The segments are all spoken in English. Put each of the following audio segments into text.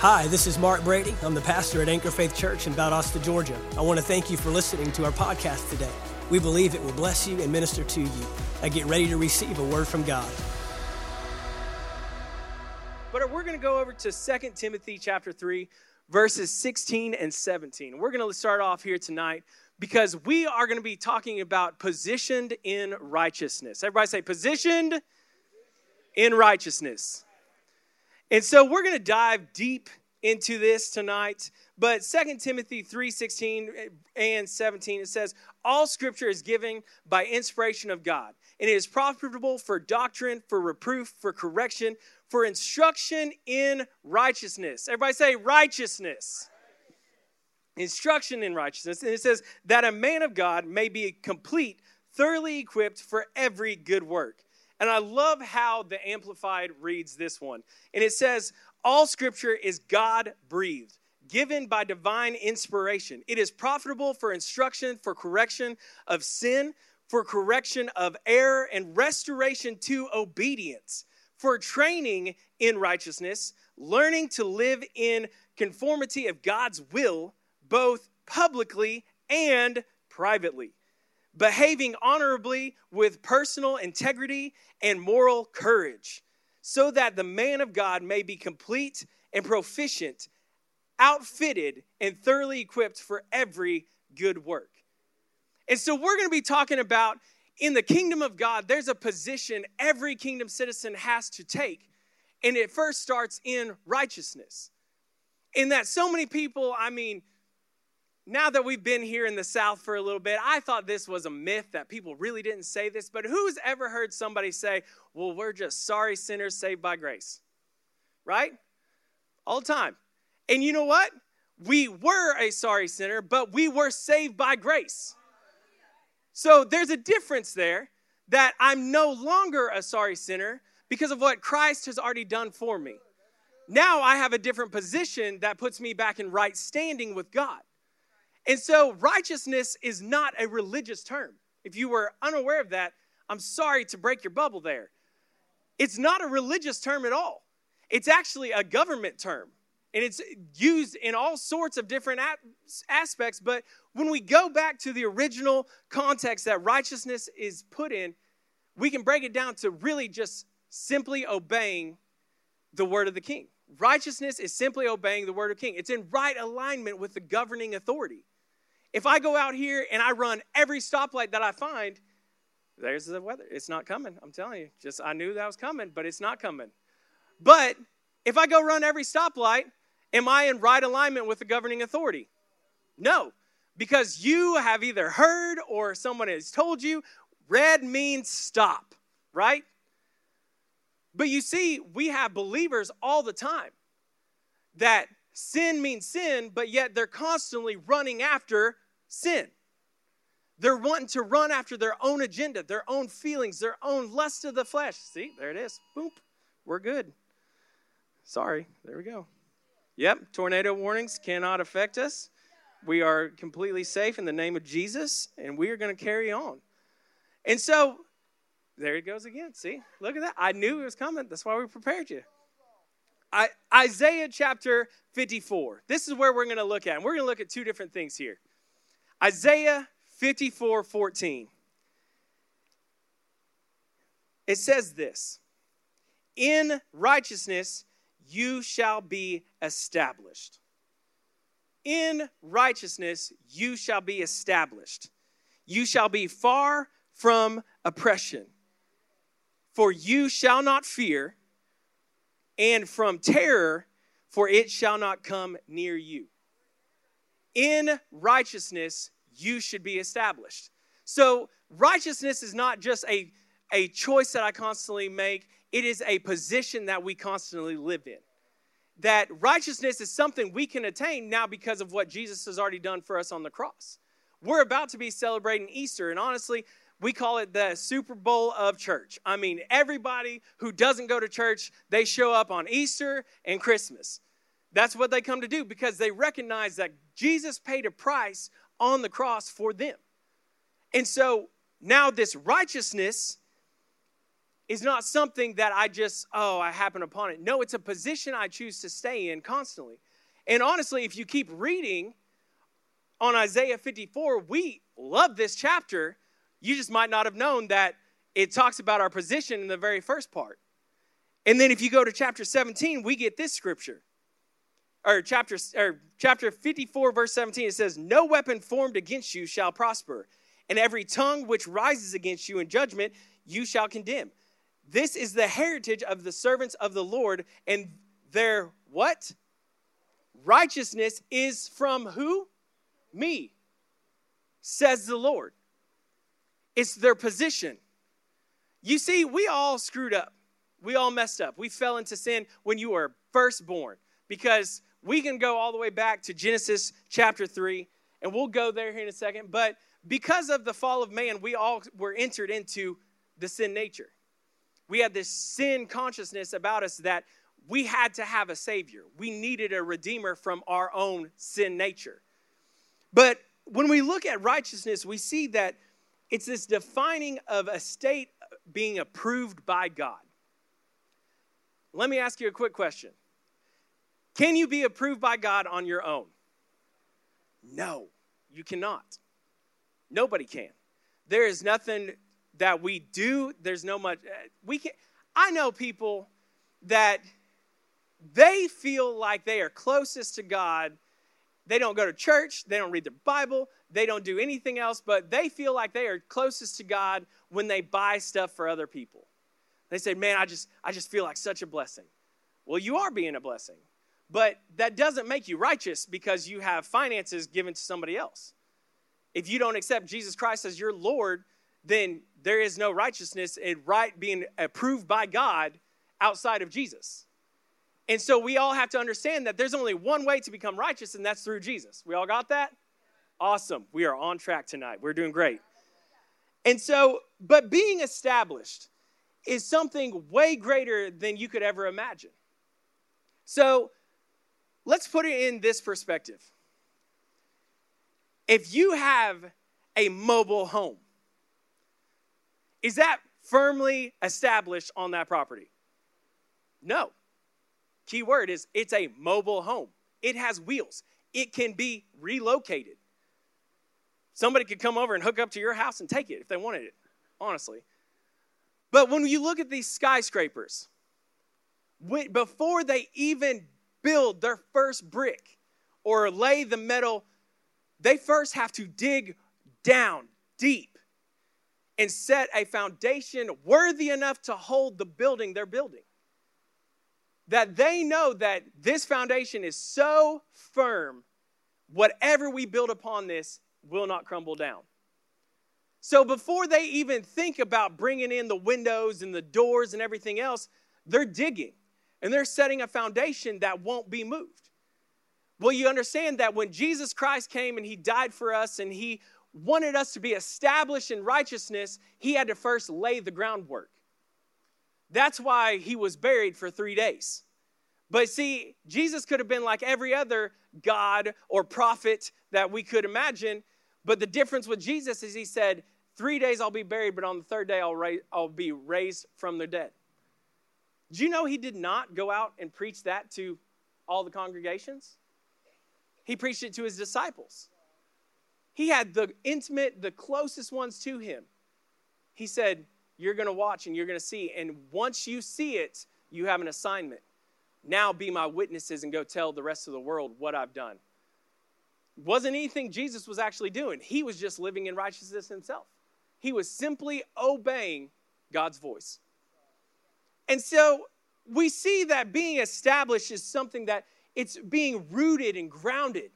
Hi, this is Mark Brady. I'm the pastor at Anchor Faith Church in Valdosta, Georgia. I want to thank you for listening to our podcast today. We believe it will bless you and minister to you. I get ready to receive a word from God. But we're going to go over to 2 Timothy chapter 3, verses 16 and 17. We're going to start off here tonight because we are going to be talking about positioned in righteousness. Everybody say, positioned in righteousness. And so we're going to dive deep into this tonight. But 2 Timothy 3:16 and 17 it says, "All scripture is given by inspiration of God, and it is profitable for doctrine, for reproof, for correction, for instruction in righteousness." Everybody say righteousness. Instruction in righteousness. And it says that a man of God may be complete, thoroughly equipped for every good work. And I love how the Amplified reads this one. And it says, All scripture is God breathed, given by divine inspiration. It is profitable for instruction, for correction of sin, for correction of error, and restoration to obedience, for training in righteousness, learning to live in conformity of God's will, both publicly and privately behaving honorably with personal integrity and moral courage, so that the man of God may be complete and proficient, outfitted, and thoroughly equipped for every good work. And so, we're going to be talking about in the kingdom of God, there's a position every kingdom citizen has to take. And it first starts in righteousness. In that so many people, I mean, now that we've been here in the South for a little bit, I thought this was a myth that people really didn't say this, but who's ever heard somebody say, well, we're just sorry sinners saved by grace? Right? All the time. And you know what? We were a sorry sinner, but we were saved by grace. So there's a difference there that I'm no longer a sorry sinner because of what Christ has already done for me. Now I have a different position that puts me back in right standing with God. And so, righteousness is not a religious term. If you were unaware of that, I'm sorry to break your bubble there. It's not a religious term at all, it's actually a government term. And it's used in all sorts of different aspects. But when we go back to the original context that righteousness is put in, we can break it down to really just simply obeying the word of the king. Righteousness is simply obeying the word of king. It's in right alignment with the governing authority. If I go out here and I run every stoplight that I find, there's the weather. It's not coming. I'm telling you. Just I knew that was coming, but it's not coming. But if I go run every stoplight, am I in right alignment with the governing authority? No, because you have either heard or someone has told you red means stop, right? But you see, we have believers all the time that sin means sin, but yet they're constantly running after sin. They're wanting to run after their own agenda, their own feelings, their own lust of the flesh. See, there it is. Boop. We're good. Sorry. There we go. Yep. Tornado warnings cannot affect us. We are completely safe in the name of Jesus, and we are going to carry on. And so, there it goes again. See, look at that. I knew it was coming. That's why we prepared you. Isaiah chapter 54. This is where we're going to look at. And we're going to look at two different things here. Isaiah 54 14. It says this In righteousness you shall be established. In righteousness you shall be established. You shall be far from oppression. For you shall not fear, and from terror, for it shall not come near you. In righteousness, you should be established. So, righteousness is not just a, a choice that I constantly make, it is a position that we constantly live in. That righteousness is something we can attain now because of what Jesus has already done for us on the cross. We're about to be celebrating Easter, and honestly, we call it the Super Bowl of church. I mean, everybody who doesn't go to church, they show up on Easter and Christmas. That's what they come to do because they recognize that Jesus paid a price on the cross for them. And so now this righteousness is not something that I just, oh, I happen upon it. No, it's a position I choose to stay in constantly. And honestly, if you keep reading on Isaiah 54, we love this chapter. You just might not have known that it talks about our position in the very first part. And then if you go to chapter 17, we get this scripture. Or chapter or chapter 54 verse 17 it says no weapon formed against you shall prosper and every tongue which rises against you in judgment you shall condemn. This is the heritage of the servants of the Lord and their what? Righteousness is from who? Me, says the Lord. It's their position. You see, we all screwed up. We all messed up. We fell into sin when you were first born because we can go all the way back to Genesis chapter 3, and we'll go there here in a second. But because of the fall of man, we all were entered into the sin nature. We had this sin consciousness about us that we had to have a savior. We needed a redeemer from our own sin nature. But when we look at righteousness, we see that it's this defining of a state being approved by God. Let me ask you a quick question Can you be approved by God on your own? No, you cannot. Nobody can. There is nothing that we do. There's no much. Uh, we can. I know people that they feel like they are closest to God. They don't go to church, they don't read the Bible, they don't do anything else, but they feel like they are closest to God when they buy stuff for other people. They say, "Man, I just I just feel like such a blessing." Well, you are being a blessing. But that doesn't make you righteous because you have finances given to somebody else. If you don't accept Jesus Christ as your Lord, then there is no righteousness and right being approved by God outside of Jesus. And so we all have to understand that there's only one way to become righteous, and that's through Jesus. We all got that? Awesome. We are on track tonight. We're doing great. And so, but being established is something way greater than you could ever imagine. So let's put it in this perspective. If you have a mobile home, is that firmly established on that property? No. Key word is it's a mobile home. It has wheels. It can be relocated. Somebody could come over and hook up to your house and take it if they wanted it, honestly. But when you look at these skyscrapers, before they even build their first brick or lay the metal, they first have to dig down deep and set a foundation worthy enough to hold the building they're building that they know that this foundation is so firm, whatever we build upon this will not crumble down. So before they even think about bringing in the windows and the doors and everything else, they're digging and they're setting a foundation that won't be moved. Well, you understand that when Jesus Christ came and he died for us and he wanted us to be established in righteousness, he had to first lay the groundwork. That's why he was buried for three days. But see, Jesus could have been like every other God or prophet that we could imagine. But the difference with Jesus is he said, Three days I'll be buried, but on the third day I'll, ra- I'll be raised from the dead. Do you know he did not go out and preach that to all the congregations? He preached it to his disciples. He had the intimate, the closest ones to him. He said, You're going to watch and you're going to see. And once you see it, you have an assignment. Now be my witnesses and go tell the rest of the world what I've done. Wasn't anything Jesus was actually doing, he was just living in righteousness himself. He was simply obeying God's voice. And so we see that being established is something that it's being rooted and grounded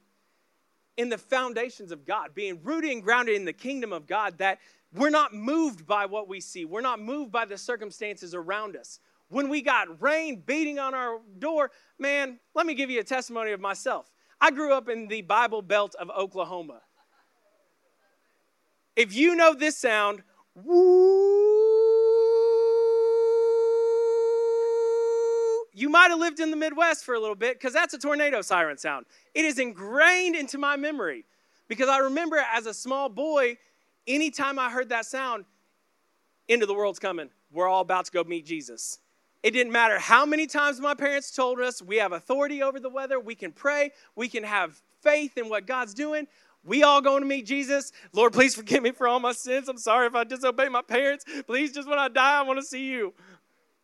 in the foundations of God, being rooted and grounded in the kingdom of God, that we're not moved by what we see. We're not moved by the circumstances around us. When we got rain beating on our door, man, let me give you a testimony of myself. I grew up in the Bible Belt of Oklahoma. If you know this sound, woo, you might have lived in the Midwest for a little bit because that's a tornado siren sound. It is ingrained into my memory because I remember as a small boy, anytime I heard that sound, into the world's coming, we're all about to go meet Jesus. It didn't matter how many times my parents told us we have authority over the weather, we can pray, we can have faith in what God's doing. We all going to meet Jesus. Lord, please forgive me for all my sins. I'm sorry if I disobey my parents. Please, just when I die, I want to see you.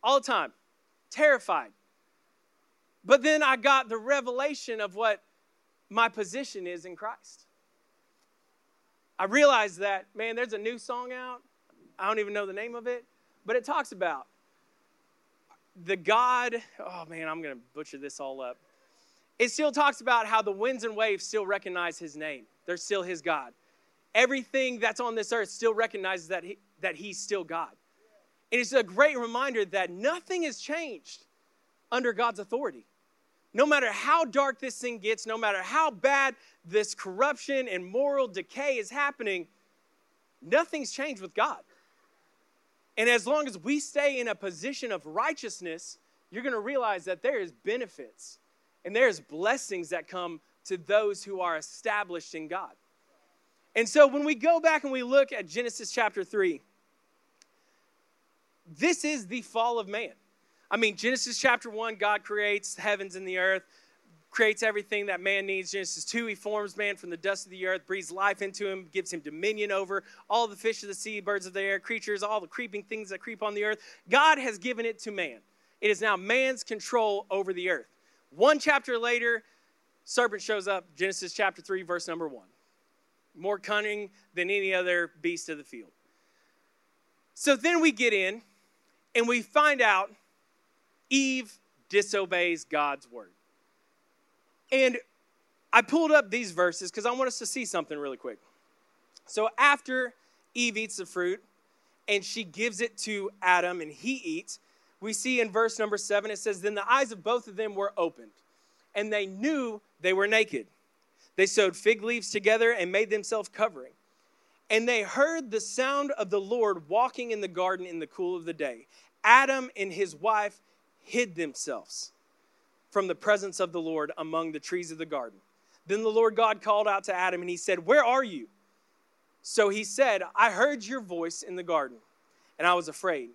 All the time. Terrified. But then I got the revelation of what my position is in Christ. I realized that, man, there's a new song out. I don't even know the name of it, but it talks about the God, oh man, I'm going to butcher this all up. It still talks about how the winds and waves still recognize his name. They're still his God. Everything that's on this earth still recognizes that, he, that he's still God. And it's a great reminder that nothing has changed under God's authority. No matter how dark this thing gets, no matter how bad this corruption and moral decay is happening, nothing's changed with God. And as long as we stay in a position of righteousness, you're going to realize that there is benefits and there's blessings that come to those who are established in God. And so when we go back and we look at Genesis chapter 3, this is the fall of man. I mean, Genesis chapter 1, God creates heavens and the earth creates everything that man needs. Genesis 2, he forms man from the dust of the earth, breathes life into him, gives him dominion over all the fish of the sea, birds of the air, creatures, all the creeping things that creep on the earth. God has given it to man. It is now man's control over the earth. One chapter later, serpent shows up, Genesis chapter 3, verse number 1. More cunning than any other beast of the field. So then we get in and we find out Eve disobeys God's word. And I pulled up these verses because I want us to see something really quick. So after Eve eats the fruit and she gives it to Adam and he eats, we see in verse number seven, it says, Then the eyes of both of them were opened, and they knew they were naked. They sewed fig leaves together and made themselves covering. And they heard the sound of the Lord walking in the garden in the cool of the day. Adam and his wife hid themselves from the presence of the Lord among the trees of the garden. Then the Lord God called out to Adam and he said, Where are you? So he said, I heard your voice in the garden, and I was afraid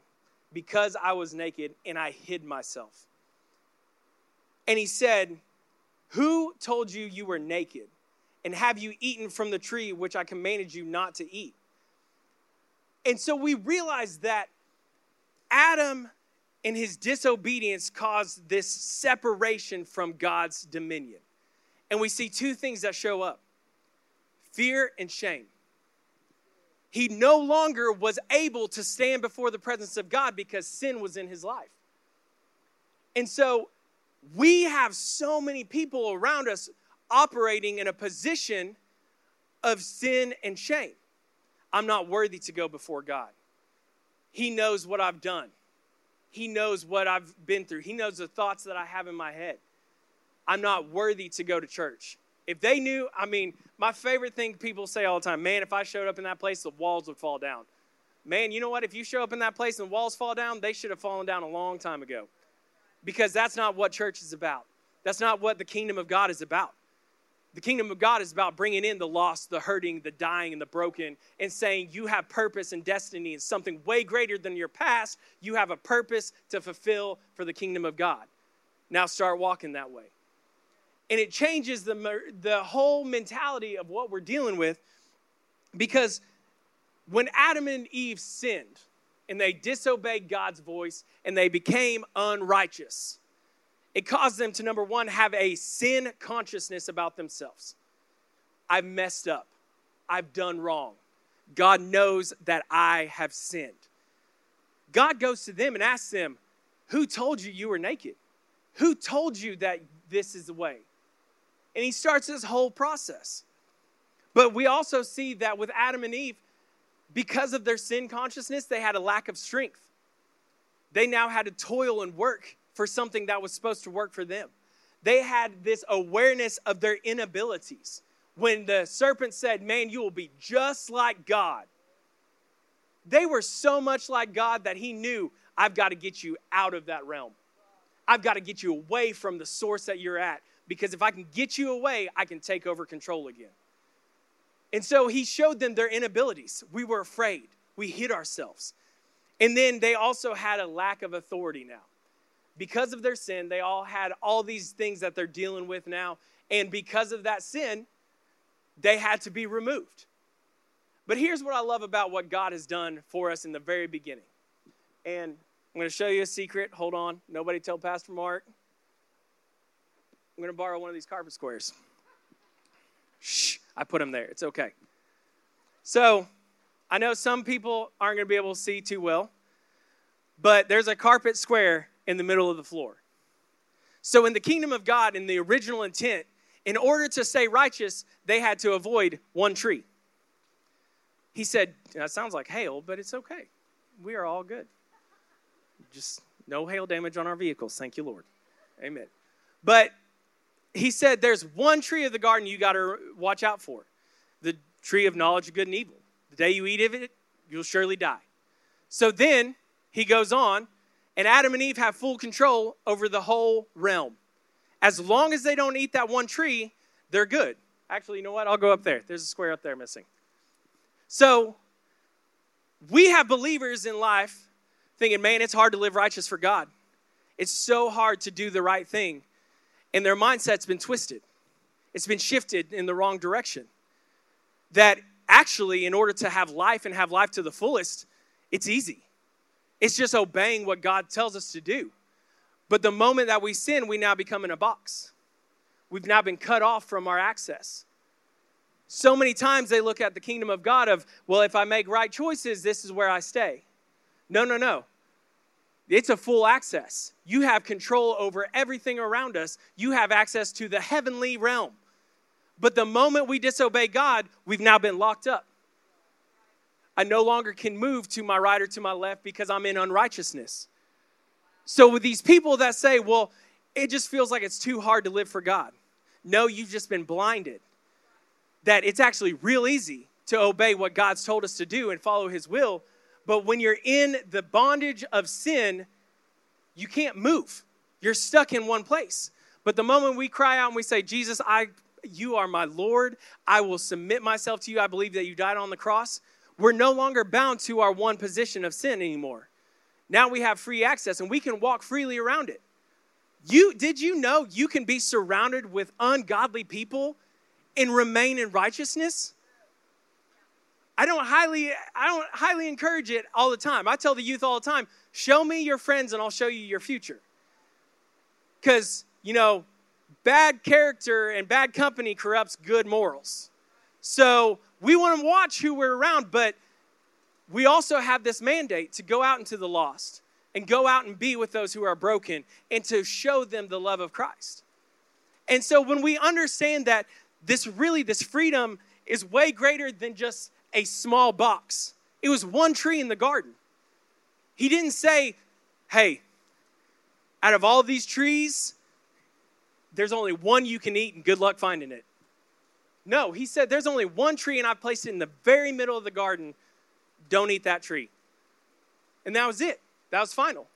because I was naked and I hid myself. And he said, Who told you you were naked? And have you eaten from the tree which I commanded you not to eat? And so we realize that Adam and his disobedience caused this separation from God's dominion. And we see two things that show up fear and shame. He no longer was able to stand before the presence of God because sin was in his life. And so we have so many people around us operating in a position of sin and shame. I'm not worthy to go before God. He knows what I've done. He knows what I've been through. He knows the thoughts that I have in my head. I'm not worthy to go to church. If they knew, I mean, my favorite thing people say all the time, man, if I showed up in that place, the walls would fall down. Man, you know what? If you show up in that place and the walls fall down, they should have fallen down a long time ago. Because that's not what church is about. That's not what the kingdom of God is about. The kingdom of God is about bringing in the lost, the hurting, the dying, and the broken, and saying you have purpose and destiny and something way greater than your past. You have a purpose to fulfill for the kingdom of God. Now start walking that way. And it changes the, the whole mentality of what we're dealing with because when Adam and Eve sinned and they disobeyed God's voice and they became unrighteous, it caused them to, number one, have a sin consciousness about themselves. I've messed up. I've done wrong. God knows that I have sinned. God goes to them and asks them, Who told you you were naked? Who told you that this is the way? And he starts this whole process. But we also see that with Adam and Eve, because of their sin consciousness, they had a lack of strength. They now had to toil and work for something that was supposed to work for them. They had this awareness of their inabilities. When the serpent said, Man, you will be just like God, they were so much like God that he knew, I've got to get you out of that realm. I've got to get you away from the source that you're at because if I can get you away, I can take over control again. And so he showed them their inabilities. We were afraid, we hid ourselves. And then they also had a lack of authority now. Because of their sin, they all had all these things that they're dealing with now. And because of that sin, they had to be removed. But here's what I love about what God has done for us in the very beginning. And I'm going to show you a secret. Hold on. Nobody tell Pastor Mark. I'm going to borrow one of these carpet squares. Shh, I put them there. It's okay. So, I know some people aren't going to be able to see too well, but there's a carpet square in the middle of the floor. So, in the kingdom of God, in the original intent, in order to stay righteous, they had to avoid one tree. He said, That sounds like hail, but it's okay. We are all good. Just no hail damage on our vehicles. Thank you, Lord. Amen. But he said, There's one tree of the garden you got to watch out for the tree of knowledge of good and evil. The day you eat of it, you'll surely die. So then he goes on, and Adam and Eve have full control over the whole realm. As long as they don't eat that one tree, they're good. Actually, you know what? I'll go up there. There's a square up there missing. So we have believers in life thinking, man, it's hard to live righteous for God. It's so hard to do the right thing. And their mindset's been twisted, it's been shifted in the wrong direction. That actually, in order to have life and have life to the fullest, it's easy. It's just obeying what God tells us to do. But the moment that we sin, we now become in a box. We've now been cut off from our access. So many times they look at the kingdom of God of, well, if I make right choices, this is where I stay. No, no, no. It's a full access. You have control over everything around us. You have access to the heavenly realm. But the moment we disobey God, we've now been locked up. I no longer can move to my right or to my left because I'm in unrighteousness. So, with these people that say, well, it just feels like it's too hard to live for God. No, you've just been blinded. That it's actually real easy to obey what God's told us to do and follow His will. But when you're in the bondage of sin, you can't move. You're stuck in one place. But the moment we cry out and we say, Jesus, I you are my Lord. I will submit myself to you. I believe that you died on the cross. We're no longer bound to our one position of sin anymore. Now we have free access and we can walk freely around it. You did you know you can be surrounded with ungodly people and remain in righteousness? I don't highly I don't highly encourage it all the time. I tell the youth all the time, show me your friends and I'll show you your future. Cuz, you know, bad character and bad company corrupts good morals. So, we want to watch who we're around, but we also have this mandate to go out into the lost and go out and be with those who are broken and to show them the love of Christ. And so when we understand that this really, this freedom is way greater than just a small box, it was one tree in the garden. He didn't say, hey, out of all these trees, there's only one you can eat and good luck finding it. No, he said, there's only one tree and I've placed it in the very middle of the garden don't eat that tree. And that was it. That was final.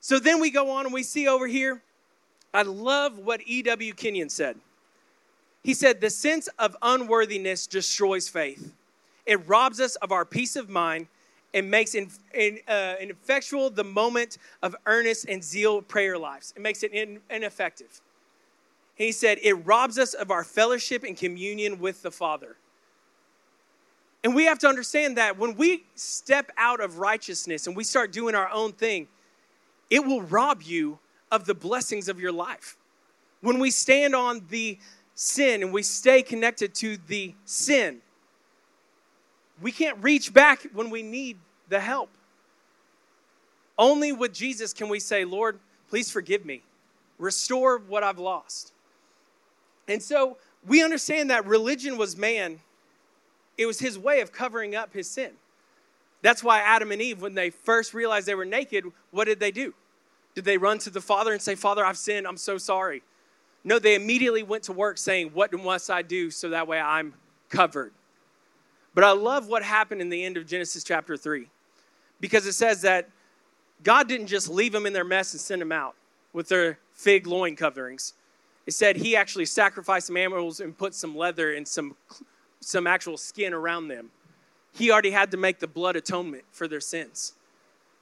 So then we go on and we see over here, I love what E.W. Kenyon said. He said, The sense of unworthiness destroys faith. It robs us of our peace of mind and makes in, in, uh, ineffectual the moment of earnest and zeal prayer lives. It makes it in, ineffective. He said, It robs us of our fellowship and communion with the Father. And we have to understand that when we step out of righteousness and we start doing our own thing, it will rob you of the blessings of your life. When we stand on the sin and we stay connected to the sin, we can't reach back when we need the help. Only with Jesus can we say, Lord, please forgive me, restore what I've lost. And so we understand that religion was man it was his way of covering up his sin. That's why Adam and Eve, when they first realized they were naked, what did they do? Did they run to the Father and say, Father, I've sinned, I'm so sorry? No, they immediately went to work saying, What must I do so that way I'm covered? But I love what happened in the end of Genesis chapter 3 because it says that God didn't just leave them in their mess and send them out with their fig loin coverings. It said he actually sacrificed some animals and put some leather and some some actual skin around them. He already had to make the blood atonement for their sins.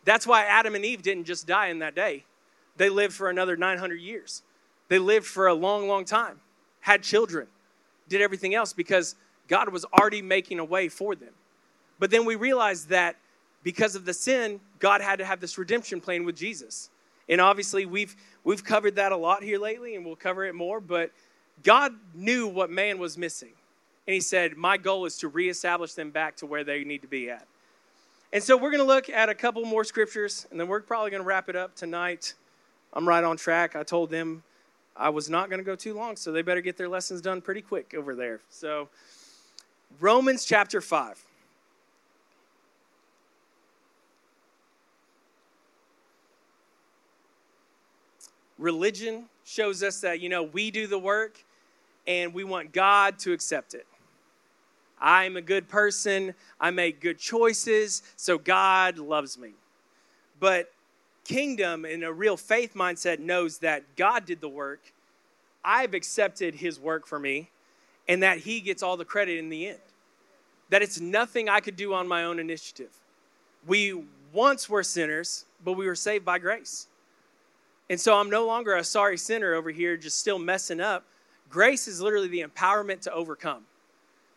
That's why Adam and Eve didn't just die in that day. They lived for another 900 years. They lived for a long, long time, had children, did everything else because God was already making a way for them. But then we realized that because of the sin, God had to have this redemption plan with Jesus. And obviously, we've, we've covered that a lot here lately, and we'll cover it more. But God knew what man was missing. And He said, My goal is to reestablish them back to where they need to be at. And so we're going to look at a couple more scriptures, and then we're probably going to wrap it up tonight. I'm right on track. I told them I was not going to go too long, so they better get their lessons done pretty quick over there. So, Romans chapter 5. Religion shows us that, you know, we do the work and we want God to accept it. I'm a good person, I make good choices, so God loves me. But kingdom and a real faith mindset knows that God did the work. I've accepted his work for me, and that he gets all the credit in the end. That it's nothing I could do on my own initiative. We once were sinners, but we were saved by grace. And so I'm no longer a sorry sinner over here, just still messing up. Grace is literally the empowerment to overcome.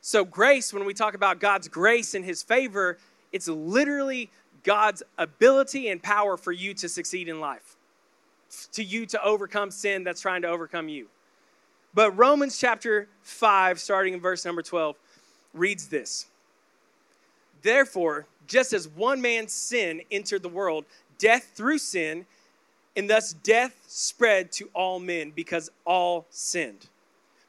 So, grace, when we talk about God's grace and his favor, it's literally God's ability and power for you to succeed in life, to you to overcome sin that's trying to overcome you. But Romans chapter 5, starting in verse number 12, reads this Therefore, just as one man's sin entered the world, death through sin, and thus death spread to all men because all sinned.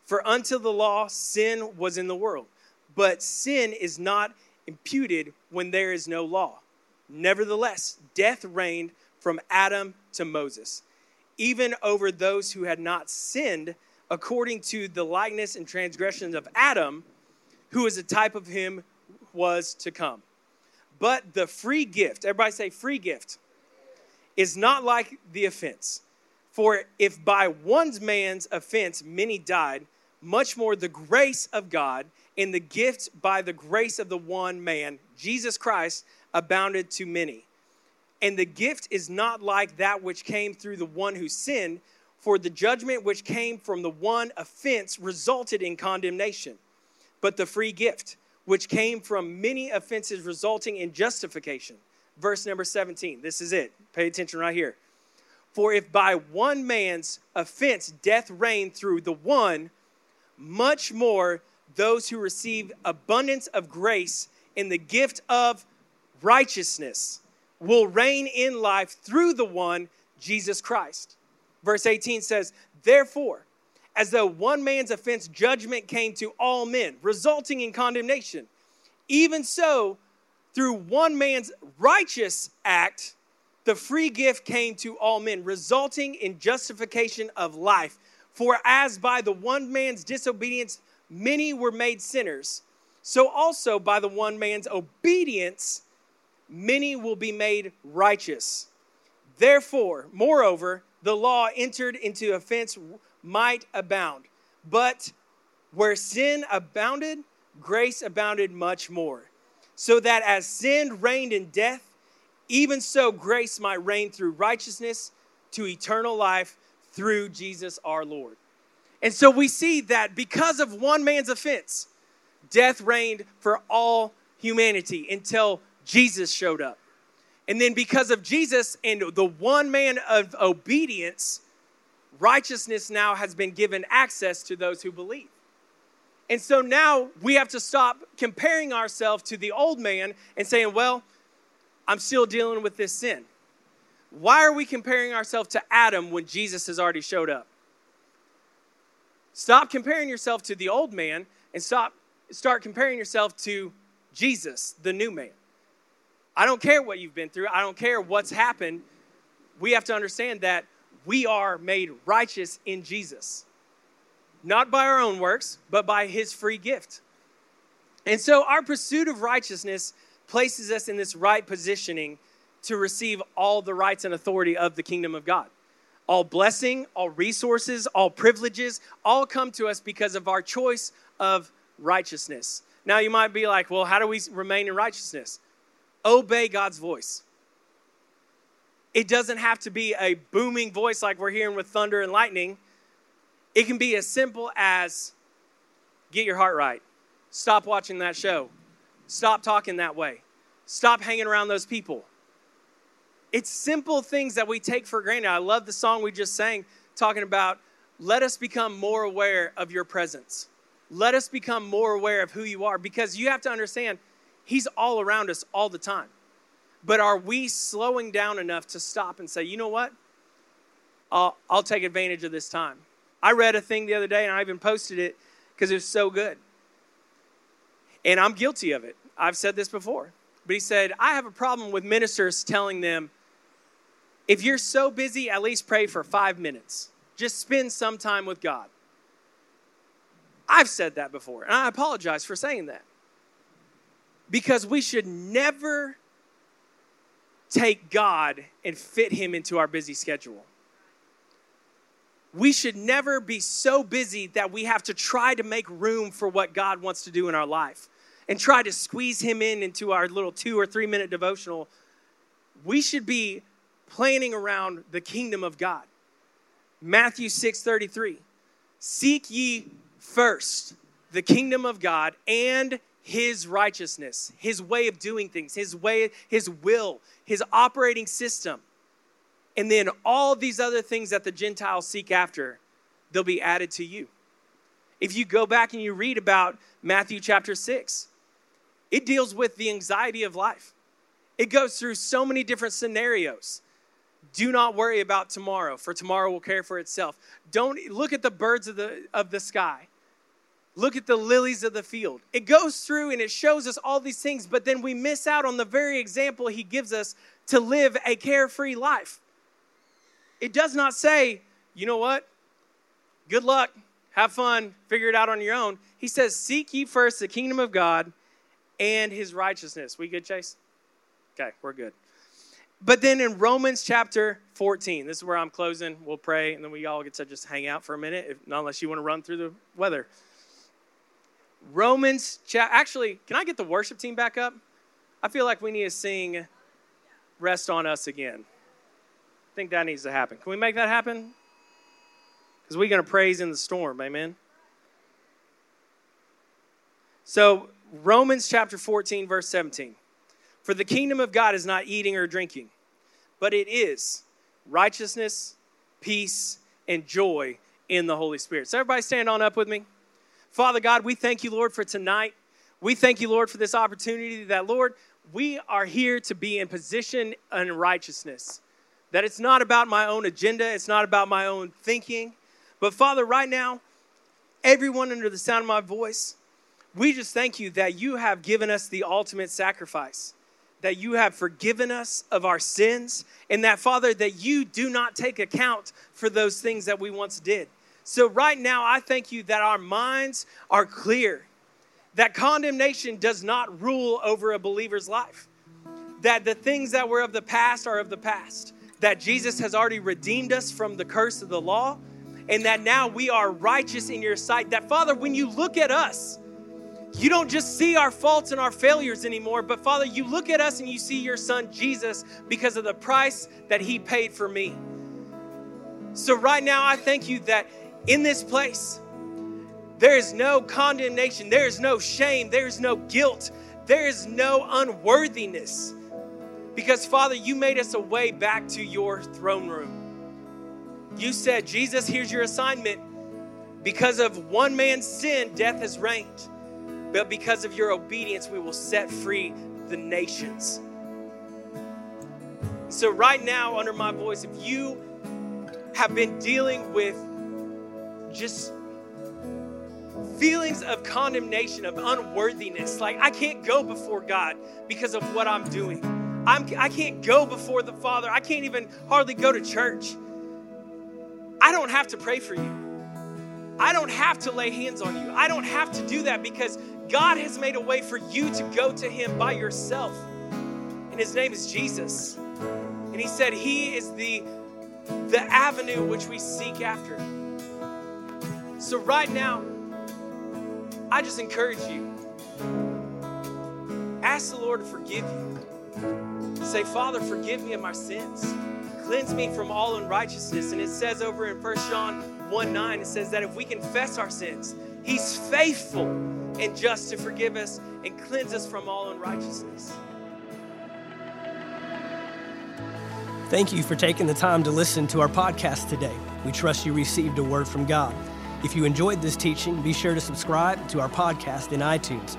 For until the law, sin was in the world. But sin is not imputed when there is no law. Nevertheless, death reigned from Adam to Moses, even over those who had not sinned according to the likeness and transgressions of Adam, who is a type of him was to come. But the free gift, everybody say free gift, is not like the offense. For if by one man's offense many died, much more the grace of God and the gift by the grace of the one man, Jesus Christ, abounded to many. And the gift is not like that which came through the one who sinned, for the judgment which came from the one offense resulted in condemnation. But the free gift, which came from many offenses, resulting in justification. Verse number 17. This is it. Pay attention right here. For if by one man's offense death reigned through the one, much more those who receive abundance of grace in the gift of righteousness will reign in life through the one, Jesus Christ. Verse 18 says, Therefore, as though one man's offense judgment came to all men, resulting in condemnation, even so, through one man's righteous act, the free gift came to all men, resulting in justification of life. For as by the one man's disobedience many were made sinners, so also by the one man's obedience many will be made righteous. Therefore, moreover, the law entered into offense might abound. But where sin abounded, grace abounded much more. So that as sin reigned in death, even so grace might reign through righteousness to eternal life through Jesus our Lord. And so we see that because of one man's offense, death reigned for all humanity until Jesus showed up. And then because of Jesus and the one man of obedience, righteousness now has been given access to those who believe. And so now we have to stop comparing ourselves to the old man and saying, well, I'm still dealing with this sin. Why are we comparing ourselves to Adam when Jesus has already showed up? Stop comparing yourself to the old man and stop start comparing yourself to Jesus, the new man. I don't care what you've been through. I don't care what's happened. We have to understand that we are made righteous in Jesus. Not by our own works, but by his free gift. And so our pursuit of righteousness places us in this right positioning to receive all the rights and authority of the kingdom of God. All blessing, all resources, all privileges, all come to us because of our choice of righteousness. Now, you might be like, well, how do we remain in righteousness? Obey God's voice. It doesn't have to be a booming voice like we're hearing with thunder and lightning. It can be as simple as get your heart right. Stop watching that show. Stop talking that way. Stop hanging around those people. It's simple things that we take for granted. I love the song we just sang talking about let us become more aware of your presence. Let us become more aware of who you are because you have to understand he's all around us all the time. But are we slowing down enough to stop and say, you know what? I'll, I'll take advantage of this time. I read a thing the other day and I even posted it because it was so good. And I'm guilty of it. I've said this before. But he said, I have a problem with ministers telling them, if you're so busy, at least pray for five minutes. Just spend some time with God. I've said that before, and I apologize for saying that. Because we should never take God and fit him into our busy schedule. We should never be so busy that we have to try to make room for what God wants to do in our life and try to squeeze him in into our little two or three minute devotional. We should be planning around the kingdom of God. Matthew 6 33. Seek ye first the kingdom of God and his righteousness, his way of doing things, his way, his will, his operating system. And then all these other things that the Gentiles seek after, they'll be added to you. If you go back and you read about Matthew chapter 6, it deals with the anxiety of life. It goes through so many different scenarios. Do not worry about tomorrow, for tomorrow will care for itself. Don't look at the birds of the, of the sky. Look at the lilies of the field. It goes through and it shows us all these things, but then we miss out on the very example he gives us to live a carefree life. It does not say, you know what? Good luck, have fun, figure it out on your own. He says, Seek ye first the kingdom of God and his righteousness. We good, Chase? Okay, we're good. But then in Romans chapter 14, this is where I'm closing. We'll pray, and then we all get to just hang out for a minute, if, not unless you want to run through the weather. Romans, cha- actually, can I get the worship team back up? I feel like we need to sing Rest on Us again. I think that needs to happen. Can we make that happen? Because we're going to praise in the storm, amen? So, Romans chapter 14, verse 17. For the kingdom of God is not eating or drinking, but it is righteousness, peace, and joy in the Holy Spirit. So, everybody stand on up with me. Father God, we thank you, Lord, for tonight. We thank you, Lord, for this opportunity that, Lord, we are here to be in position and righteousness. That it's not about my own agenda, it's not about my own thinking. But, Father, right now, everyone under the sound of my voice, we just thank you that you have given us the ultimate sacrifice, that you have forgiven us of our sins, and that, Father, that you do not take account for those things that we once did. So, right now, I thank you that our minds are clear, that condemnation does not rule over a believer's life, that the things that were of the past are of the past, that Jesus has already redeemed us from the curse of the law, and that now we are righteous in your sight. That, Father, when you look at us, you don't just see our faults and our failures anymore, but Father, you look at us and you see your son Jesus because of the price that he paid for me. So, right now, I thank you that in this place. There is no condemnation, there is no shame, there is no guilt, there is no unworthiness. Because, Father, you made us a way back to your throne room. You said, Jesus, here's your assignment. Because of one man's sin, death has reigned. But because of your obedience, we will set free the nations. So, right now, under my voice, if you have been dealing with just feelings of condemnation, of unworthiness. Like, I can't go before God because of what I'm doing. I'm, I can't go before the Father. I can't even hardly go to church. I don't have to pray for you. I don't have to lay hands on you. I don't have to do that because God has made a way for you to go to Him by yourself. And His name is Jesus. And He said He is the, the avenue which we seek after. So, right now, I just encourage you ask the Lord to forgive you. Say, Father, forgive me of my sins. Cleanse me from all unrighteousness. And it says over in 1 John 1 9, it says that if we confess our sins, He's faithful and just to forgive us and cleanse us from all unrighteousness. Thank you for taking the time to listen to our podcast today. We trust you received a word from God. If you enjoyed this teaching, be sure to subscribe to our podcast in iTunes.